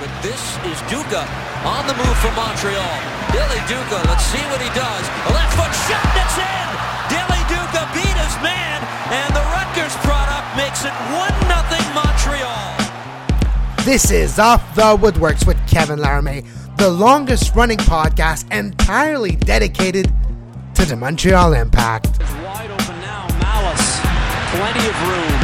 But this is Duka on the move for Montreal. Dilly Duka, let's see what he does. A left foot shot that's in. Dilly Duka beat his man, and the Rutgers product makes it 1-0 Montreal. This is Off the Woodworkx with Kevin Laramee, the longest running podcast entirely dedicated to the Montreal Impact. It's wide open now. Malice. Plenty of room.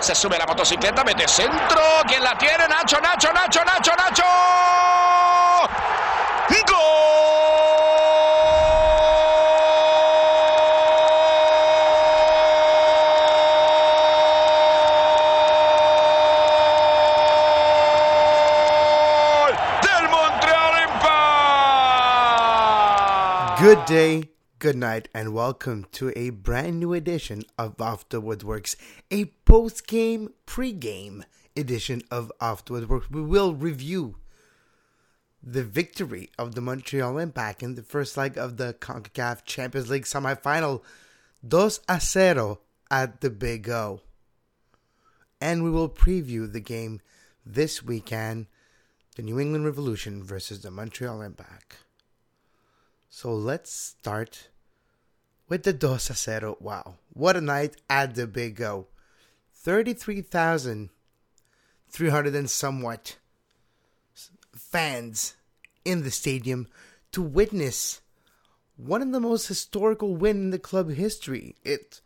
Se sube la motocicleta, mete centro. ¿Quién la tiene? Nacho, Nacho, Nacho, Nacho, Nacho. ¡Gol! Del Montreal Impact. Good day, good night, and welcome to a brand new edition of Off the Woodworks, a post game, pre game edition of Off the Woodworkx. We will review the victory of the Montreal Impact in the first leg of the CONCACAF Champions League semifinal, 2 a 0 at the Big O. And we will preview the game this weekend the New England Revolution versus the Montreal Impact. So let's start with the 2 a 0. Wow, what a night at the Big O. 33,300 and somewhat fans in the stadium to witness one of the most historical win in the club history. It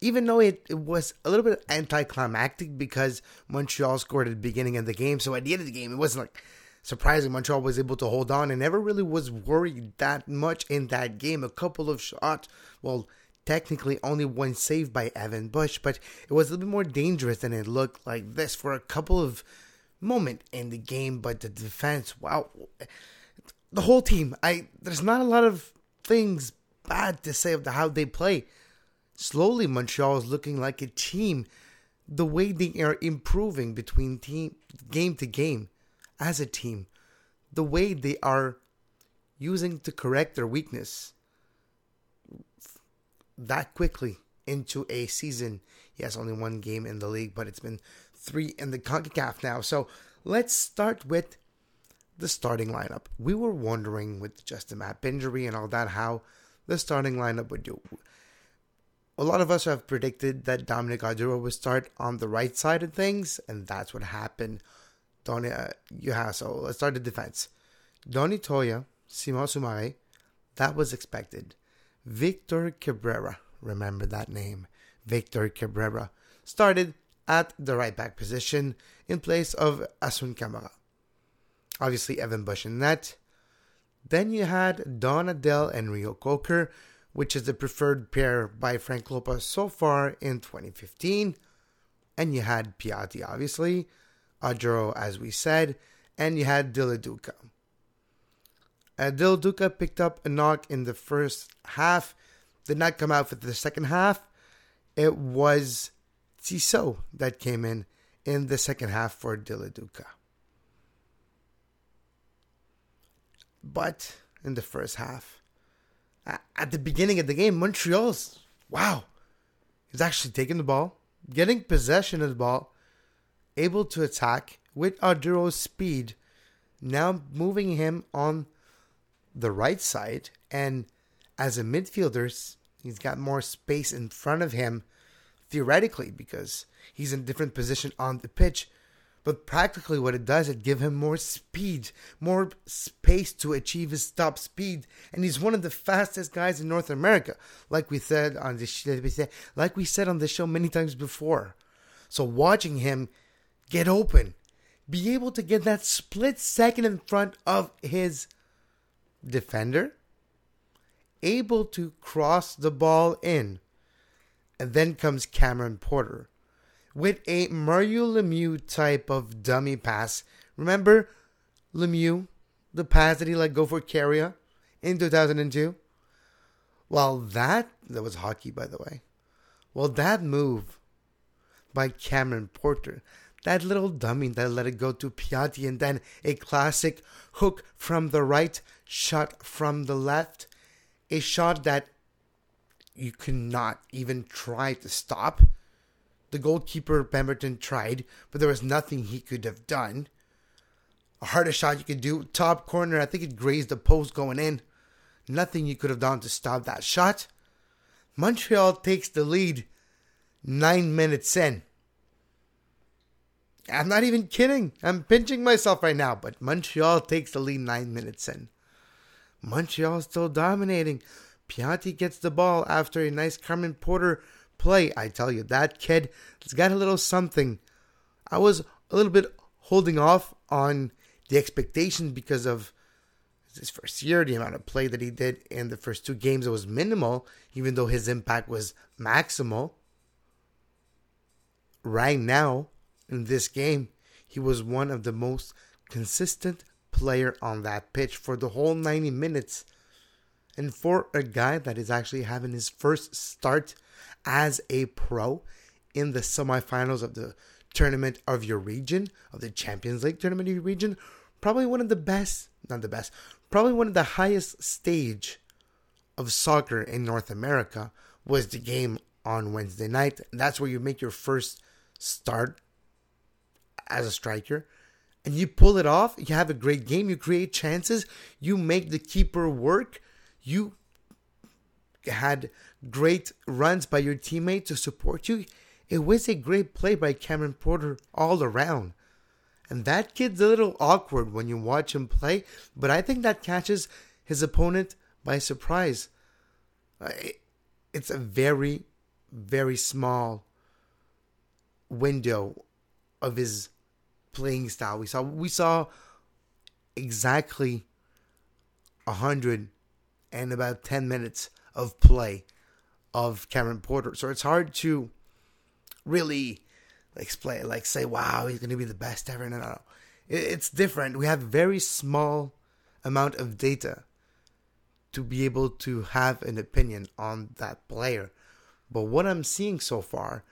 even though it, it was a little bit anticlimactic because Montreal scored at the beginning of the game, so at the end of the game it wasn't like surprising Montreal was able to hold on and never really was worried that much in that game. A couple of shots, well, technically only one saved by Evan Bush, but it was a little bit more dangerous than it looked like this for a couple of moment in the game, but the defense, wow. The whole team, I there's not a lot of things bad to say about how they play. Slowly Montreal is looking like a team. The way they are improving between team game to game as a team. The way they are using to correct their weakness that quickly into a season. Yes, only one game in the league, but it's been three in the CONCACAF now. So let's start with the starting lineup. We were wondering with just the map injury and all that how the starting lineup would do. A lot of us have predicted that Dominic Oduro would start on the right side of things, and that's what happened. Donny, uh, yeah, so let's start the defense. Donny Toia, Ciman Soumaré, that was expected. Victor Cabrera, remember that name. Victor Cabrera started at the right back position in place of Hassoun Camara. Obviously, Evan Bush in net. Then you had Donadel and Reo-Coker, which is the preferred pair by Frank Klopas so far in 2015. And you had Piatti, obviously, Oduro, as we said, and you had Dilly Duka. Uh, Dilly Duka picked up a knock in the first half, did not come out for the second half. It was Tissot that came in in the second half for Dilly Duka. But in the first half, at the beginning of the game, Montreal's wow, he's actually taking the ball, getting possession of the ball, able to attack with Oduro's speed, now moving him on the right side, and as a midfielder, he's got more space in front of him theoretically because he's in a different position on the pitch. But practically, what it does, it give him more speed, more space to achieve his top speed, and he's one of the fastest guys in North America, like we said on the like we said on the show many times before. So watching him get open, be able to get that split second in front of his defender, able to cross the ball in, and then comes Cameron Porter with a Mario Lemieux type of dummy pass. Remember Lemieux, the pass that he let go for Kariya? in 2002? Well, that that was hockey, by the way. Well, that move by Cameron Porter, that little dummy that let it go to Piatti, and then a classic hook from the right, shot from the left, a shot that you cannot even try to stop. The goalkeeper Pemberton tried, but there was nothing he could have done. A harder shot you could do, top corner, I think it grazed the post going in. Nothing you could have done to stop that shot. Montreal takes the lead nine minutes in. I'm not even kidding. I'm pinching myself right now, but Montreal takes the lead nine minutes in. Montreal still dominating. Piatti gets the ball after a nice Cameron Porter play. I tell you, that kid has got a little something. I was a little bit holding off on the expectation because of his first year, the amount of play that he did in the first two games it was minimal, even though his impact was maximal. Right now, in this game, he was one of the most consistent player on that pitch for the whole 90 minutes. And for a guy that is actually having his first start as a pro in the semifinals of the tournament of your region, of the Champions League tournament of your region, probably one of the best, not the best, probably one of the highest stage of soccer in North America was the game on Wednesday night. That's where you make your first start as a striker. And you pull it off, you have a great game, you create chances, you make the keeper work, you had great runs by your teammate to support you. It was a great play by Cameron Porter all around. And that kid's a little awkward when you watch him play, but I think that catches his opponent by surprise. It's a very, very small window of his playing style. We saw we saw exactly a hundred and about ten minutes of play of Cameron Porter. So it's hard to really explain, like say, wow, he's going to be the best ever. No, no, no. It's different. We have very small amount of data to be able to have an opinion on that player. But what I'm seeing so far,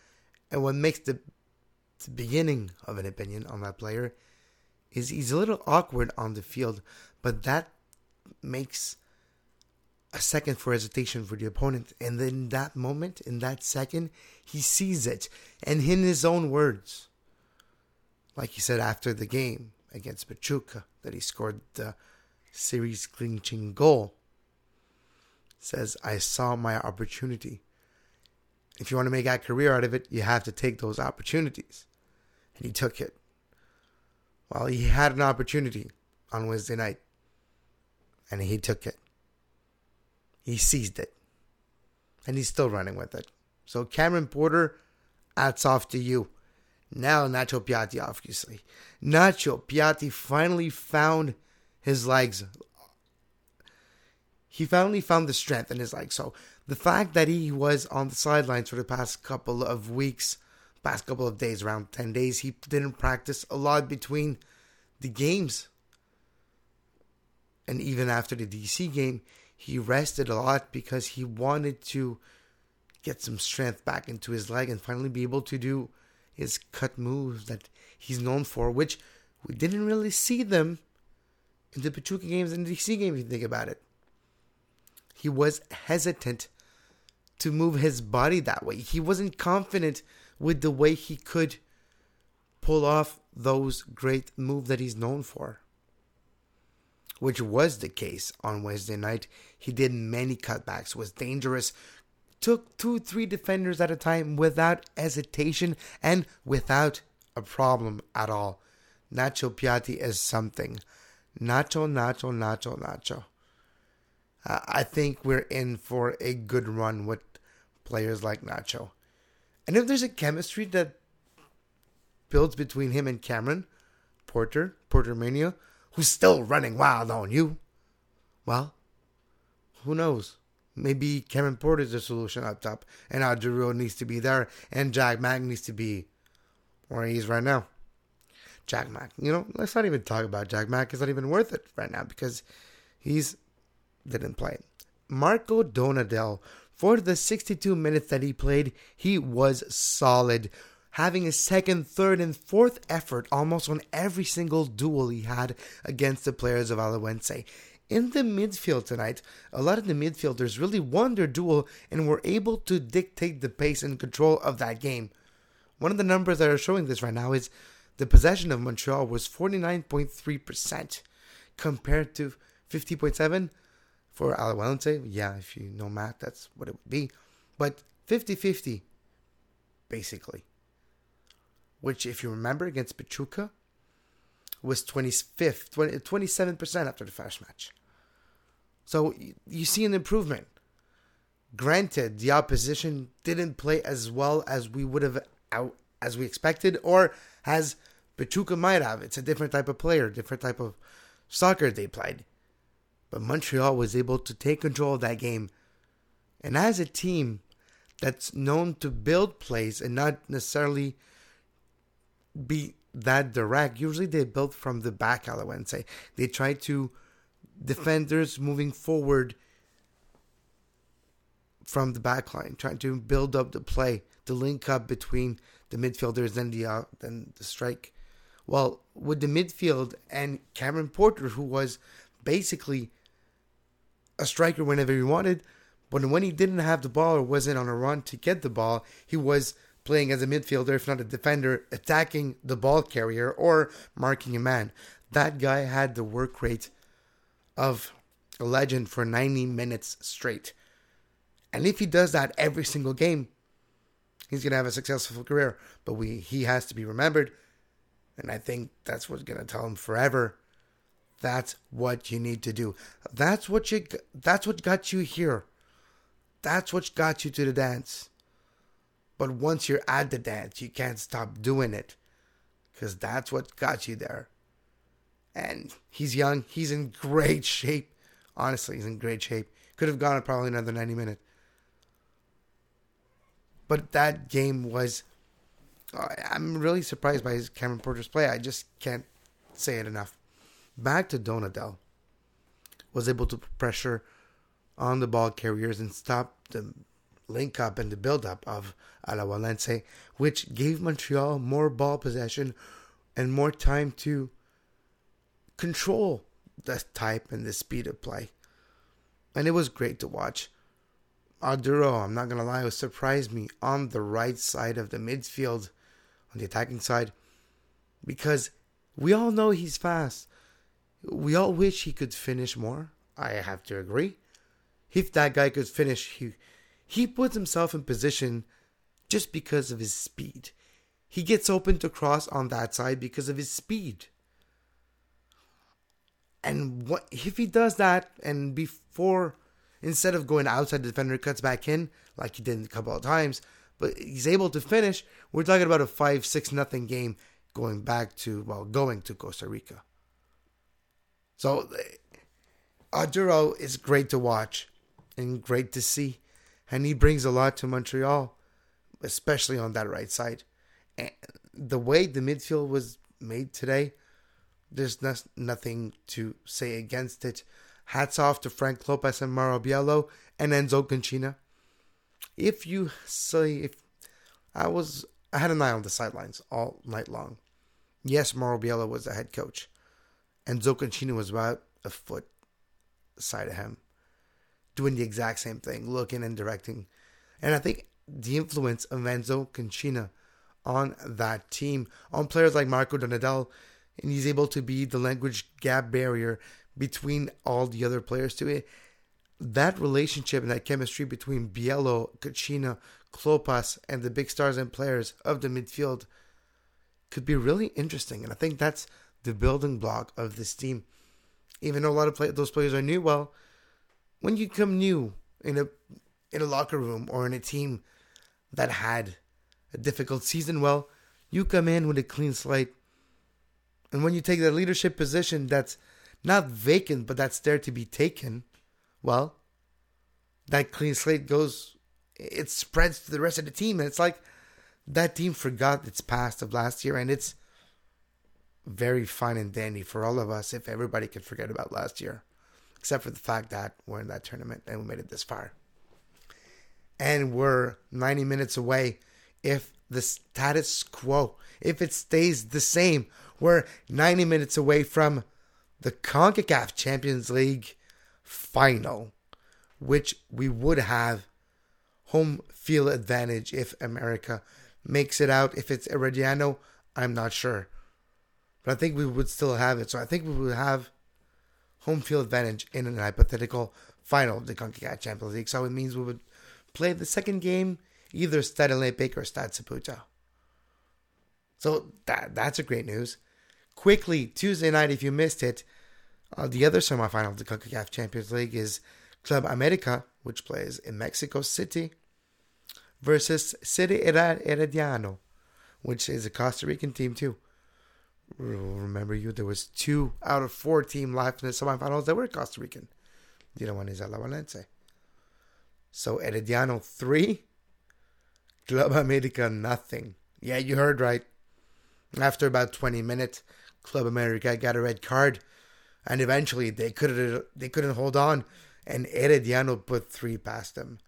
and what makes the, the beginning of an opinion on that player, is he's a little awkward on the field, but that makes a second for hesitation for the opponent. And in that moment, in that second, he sees it. And in his own words, like he said after the game against Pachuca, that he scored the series clinching goal, says, I saw my opportunity. If you want to make a career out of it, you have to take those opportunities. And he took it. Well, he had an opportunity on Wednesday night, and he took it. He seized it. And he's still running with it. So Cameron Porter, hats off to you. Now Nacho Piatti, obviously. Nacho Piatti finally found his legs. He finally found the strength in his legs. So the fact that he was on the sidelines for the past couple of weeks, past couple of days, around 10 days, he didn't practice a lot between the games. And even after the DC game, he rested a lot because he wanted to get some strength back into his leg and finally be able to do his cut moves that he's known for, which we didn't really see them in the Pachuca games and the DC game, if you think about it. He was hesitant to move his body that way. He wasn't confident with the way he could pull off those great moves that he's known for which was the case on Wednesday night. He did many cutbacks, was dangerous, took two, three defenders at a time without hesitation and without a problem at all. Nacho Piatti is something. Nacho, Nacho, Nacho, Nacho. I think we're in for a good run with players like Nacho. And if there's a chemistry that builds between him and Cameron, Porter, Porter Mania, who's still running wild on you, well, who knows? Maybe Kevin Porter's the solution up top, and Oduro needs to be there, and Jack Mack needs to be where he is right now. Jack Mack, you know, let's not even talk about Jack Mack. It's not even worth it right now because he's didn't play. Marco Donadel, for the 62 minutes that he played, he was solid, having a second, third, and fourth effort almost on every single duel he had against the players of Alajuelense. In the midfield tonight, a lot of the midfielders really won their duel and were able to dictate the pace and control of that game. One of the numbers that are showing this right now is the possession of Montreal was 49.3% compared to 50.7 for Alajuelense. Yeah, if you know math, that's what it would be. But 50-50, basically. Which, if you remember, against Pachuca, was 25th, 20, 27% after the first match. So you see an improvement. Granted, the opposition didn't play as well as we would have out as we expected, or as Pachuca might have. It's a different type of player, different type of soccer they played. But Montreal was able to take control of that game. And as a team that's known to build plays and not necessarily be that direct, usually they build from the back, I say. They try to defenders moving forward from the back line, trying to build up the play, the link up between the midfielders and the uh, and the strike. Well, with the midfield and Cameron Porter, who was basically a striker whenever he wanted, but when he didn't have the ball or wasn't on a run to get the ball, he was playing as a midfielder, if not a defender, attacking the ball carrier or marking a man. That guy had the work rate of a legend for 90 minutes straight. And if he does that every single game, he's going to have a successful career. But we he has to be remembered. And I think that's what's going to tell him forever. That's what you need to do. That's what you that's what got you here. That's what got you to the dance. But once you're at the dance, you can't stop doing it. Cuz that's what got you there. And he's young, he's in great shape. Honestly, he's in great shape. Could have gone probably another 90 minutes. But that game was. Uh, I'm really surprised by his Cameron Porter's play. I just can't say it enough. Back to Donadel. Was able to put pressure on the ball carriers and stop the link up and the build up of Alajuelense, which gave Montreal more ball possession and more time to control the type and the speed of play. And it was great to watch. Oduro, I'm not going to lie, surprised me on the right side of the midfield, on the attacking side, because we all know he's fast. We all wish he could finish more. I have to agree. If that guy could finish, he, he puts himself in position just because of his speed. He gets open to cross on that side because of his speed. And what if he does that and before instead of going outside the defender cuts back in like he did a couple of times, but he's able to finish, we're talking about a five six nothing game going back to well going to Costa Rica. So uh, Oduro is great to watch and great to see, and he brings a lot to Montreal, especially on that right side. And the way the midfield was made today there's no, nothing to say against it. Hats off to Frank Klopas and Mauro Biello and Enzo Concina. If you say, if I was, I had an eye on the sidelines all night long. Yes, Mauro Biello was the head coach. Enzo Concina was about a foot side of him, doing the exact same thing, looking and directing. And I think the influence of Enzo Concina on that team, on players like Marco Donadel, and he's able to be the language gap barrier between all the other players to it. That relationship and that chemistry between Biello, Concina, Klopas, and the big stars and players of the midfield could be really interesting. And I think that's the building block of this team. Even though a lot of play- those players are new, well, when you come new in a in a locker room or in a team that had a difficult season, well, you come in with a clean slate and when you take that leadership position that's not vacant, but that's there to be taken, well, that clean slate goes, it spreads to the rest of the team. And it's like that team forgot its past of last year. And it's very fine and dandy for all of us if everybody could forget about last year. except for the fact that we're in that tournament and we made it this far. And we're 90 minutes away if the status quo, if it stays the same, we're 90 minutes away from the CONCACAF Champions League final, which we would have home field advantage if America makes it out. If it's Herediano, I'm not sure. But I think we would still have it. So I think we would have home field advantage in an hypothetical final of the CONCACAF Champions League. So it means we would play the second game either Stade Olympique or Stade Saputo. So that that's a great news. Quickly, Tuesday night, if you missed it, uh, the other semifinal of the CONCACAF Champions League is Club America, which plays in Mexico City, versus City Herediano, which is a Costa Rican team too. Remember you, there was two out of four team left in the semifinals that were Costa Rican. The other one is Alajuelense. So Herediano three, Club America nothing. Yeah, you heard right. After about 20 minutes, Club America got a red card, and eventually they couldn't they couldn't hold on, and Herediano put three past them.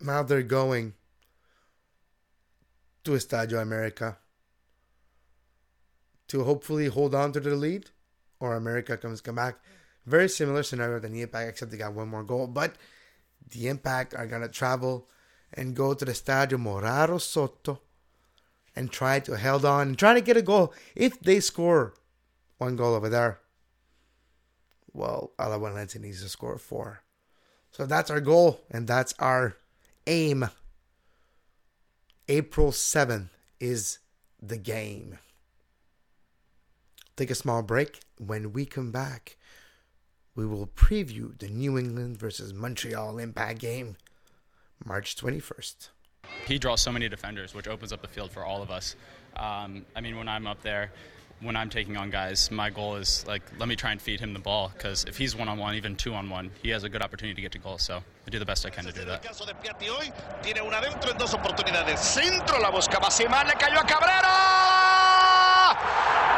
Now they're going to Estadio America to hopefully hold on to the lead, or America comes come back. Very similar scenario than the Impact, except they got one more goal. But the Impact are gonna travel and go to the Stadio Morera Soto and try to hold on and try to get a goal. If they score one goal over there, well, Alajuelense needs to score four. So that's our goal and that's our aim. April 7th is the game. Take a small break. When we come back, we will preview the New England versus Montreal Impact game March 21st. He draws so many defenders, which opens up the field for all of us. Um, I mean, when I'm up there, when I'm taking on guys, my goal is like, let me try and feed him the ball because if he's one on one, even two on one, he has a good opportunity to get to goal. So I do the best I can to do that. Tiene una dentro en dos oportunidades. Centro la busca Basima, le cayó a Cabrera.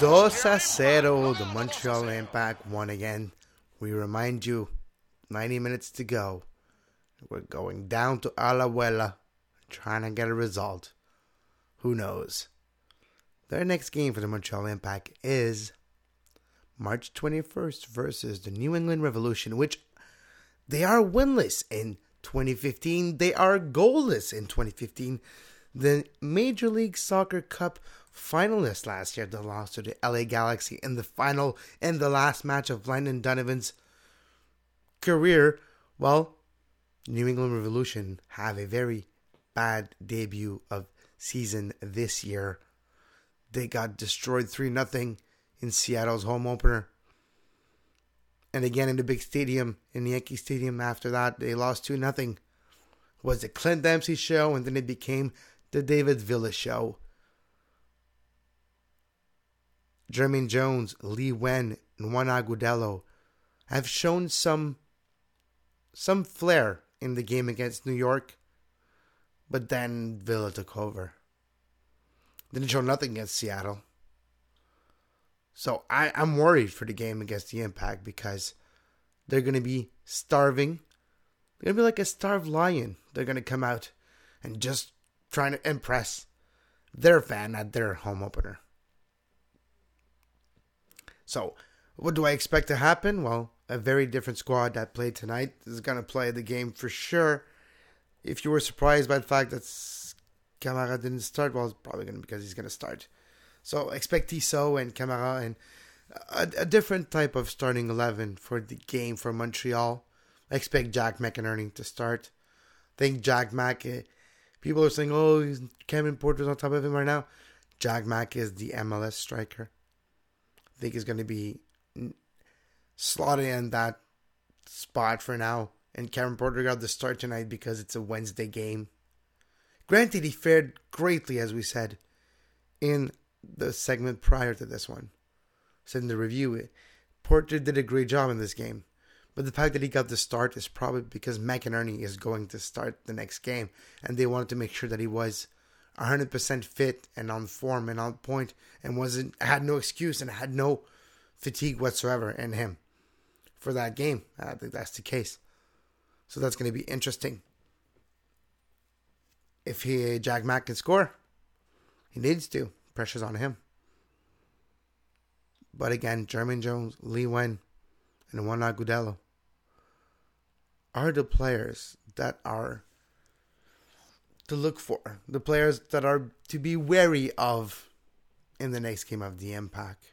2 a 0. The Montreal Impact won again. We remind you, 90 minutes to go. We're going down to Alajuela, trying to get a result. Who knows? Their next game for the Montreal Impact is March 21st versus the New England Revolution, which they are winless in 2015. They are goalless in 2015. The Major League Soccer Cup finalists last year, they lost to the LA Galaxy in the final and the last match of Landon Donovan's career. Well, New England Revolution have a very bad debut of season this year. They got destroyed 3 0 in Seattle's home opener. And again in the big stadium, in the Yankee Stadium after that, they lost 2 0. Was the Clint Dempsey show, and then it became the David Villa show. Jermaine Jones, Lee Nguyen, and Juan Agudelo have shown some some flair in the game against New York, but then Villa took over. Didn't show nothing against Seattle. So I, I'm worried for the game against the Impact because they're going to be starving. They're going to be like a starved lion. They're going to come out and just trying to impress their fan at their home opener. So, what do I expect to happen? Well, a very different squad that played tonight is going to play the game for sure. If you were surprised by the fact that Camara didn't start, well, it's probably going to because he's going to start. So expect Tissot and Camara and a, a, different type of starting 11 for the game for Montreal. I expect Jack McInerney to start. I think Jack Mack, eh, people are saying, oh, Kevin Porter's on top of him right now. Jack Mack is the MLS striker. I think he's going to be slot in that spot for now. And Kevin Porter got the start tonight because it's a Wednesday game. Granted, he fared greatly, as we said, in the segment prior to this one. Said in the review, Porter did a great job in this game. But the fact that he got the start is probably because McInerney is going to start the next game. And they wanted to make sure that he was 100% fit and on form and on point and wasn't had no excuse and had no fatigue whatsoever in him for that game. I think that's the case. So that's going to be interesting. If he Jack Mack can score, he needs to. Pressure's on him. But again, Jermaine Jones, Lee Nguyen, and Juan Agudelo are the players that are to look for, the players that are to be wary of in the next game of the Impact.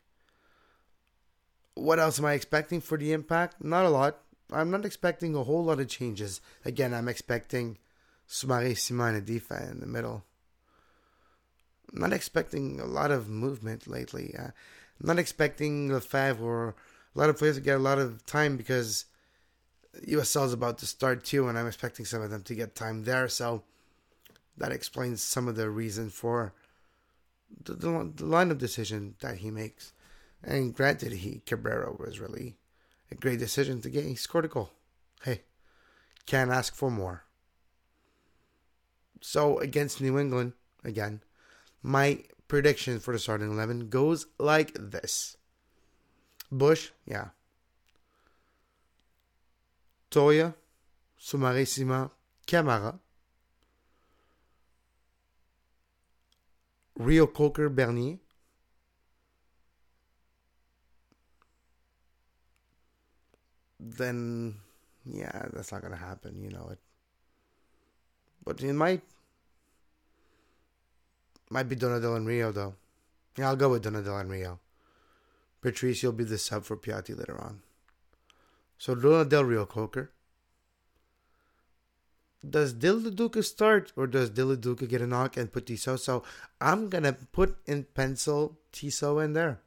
What else am I expecting for the Impact? Not a lot. I'm not expecting a whole lot of changes. Again, I'm expecting Soumaré Simon Difa in the middle. I'm not expecting a lot of movement lately. Uh, I'm not expecting Lefèvre or a lot of players to get a lot of time because USL is about to start too, and I'm expecting some of them to get time there. So that explains some of the reason for the, the, the lineup decision that he makes. And granted, he Cabrera was really a great decision to get. He scored a goal. Hey, can't ask for more. So against New England again, my prediction for the starting eleven goes like this: Bush, yeah. Toia, Soumaré Sima, Camara, Reo-Coker Bernier. Then, yeah, that's not gonna happen. You know it. But it might might be Donadel and Reo though. Yeah, I'll go with Donadel and Reo. Patrice you'll be the sub for Piatti later on. So Donadel Reo-Coker. does Dilly Duka start or does Dilly Duka get a knock and put Tissot? So I'm gonna put in pencil Tissot in there.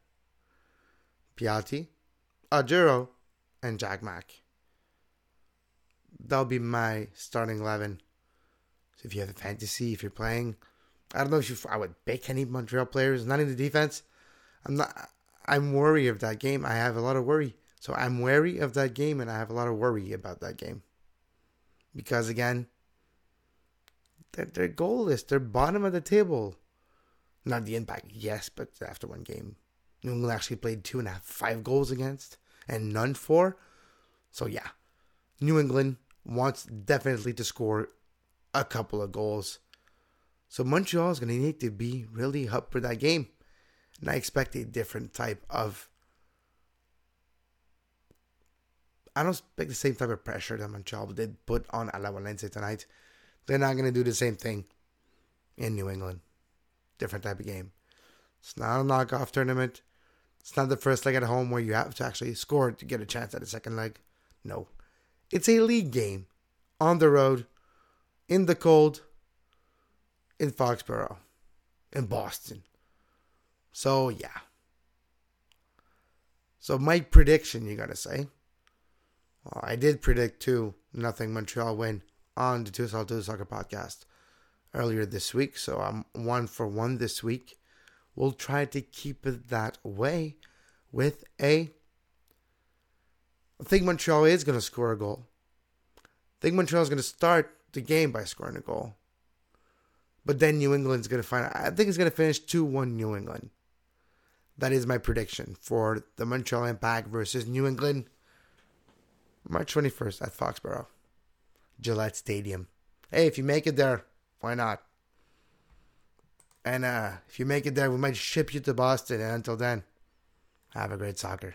Piatti, Oduro, and Jack Mack. That'll be my starting eleven. So if you have a fantasy, if you're playing, I don't know if you. I would pick any Montreal players, not in the defense. I'm not. I'm worried of that game. I have a lot of worry. So I'm wary of that game, and I have a lot of worry about that game because again, their, their goal is they're bottom of the table. Not the impact, yes, but after one game, New England actually played two and a half, five goals against, and none for. So yeah, New England wants definitely to score a couple of goals. So Montreal is going to need to be really up for that game, and I expect a different type of I don't expect the same type of pressure that Montreal did put on Alajuelense tonight. They're not going to do the same thing in New England. Different type of game. It's not a knockoff tournament. It's not the first leg at home where you have to actually score to get a chance at the second leg. No. It's a league game on the road, in the cold, in Foxborough, in Boston. So, yeah. So, my prediction, you got to say. I did predict two nothing Montreal win on the Two Salt Two Soccer podcast earlier this week, so I'm one for one this week. We'll try to keep it that way with a. I think Montreal is going to score a goal. I think Montreal is going to start the game by scoring a goal. But then New England's going to find. I think it's going to finish 2 1 New England. That is my prediction for the Montreal Impact versus New England March 21st at Foxborough, Gillette Stadium. Hey, if you make it there, why not? And uh, if you make it there, we might ship you to Boston. And until then, have a great soccer.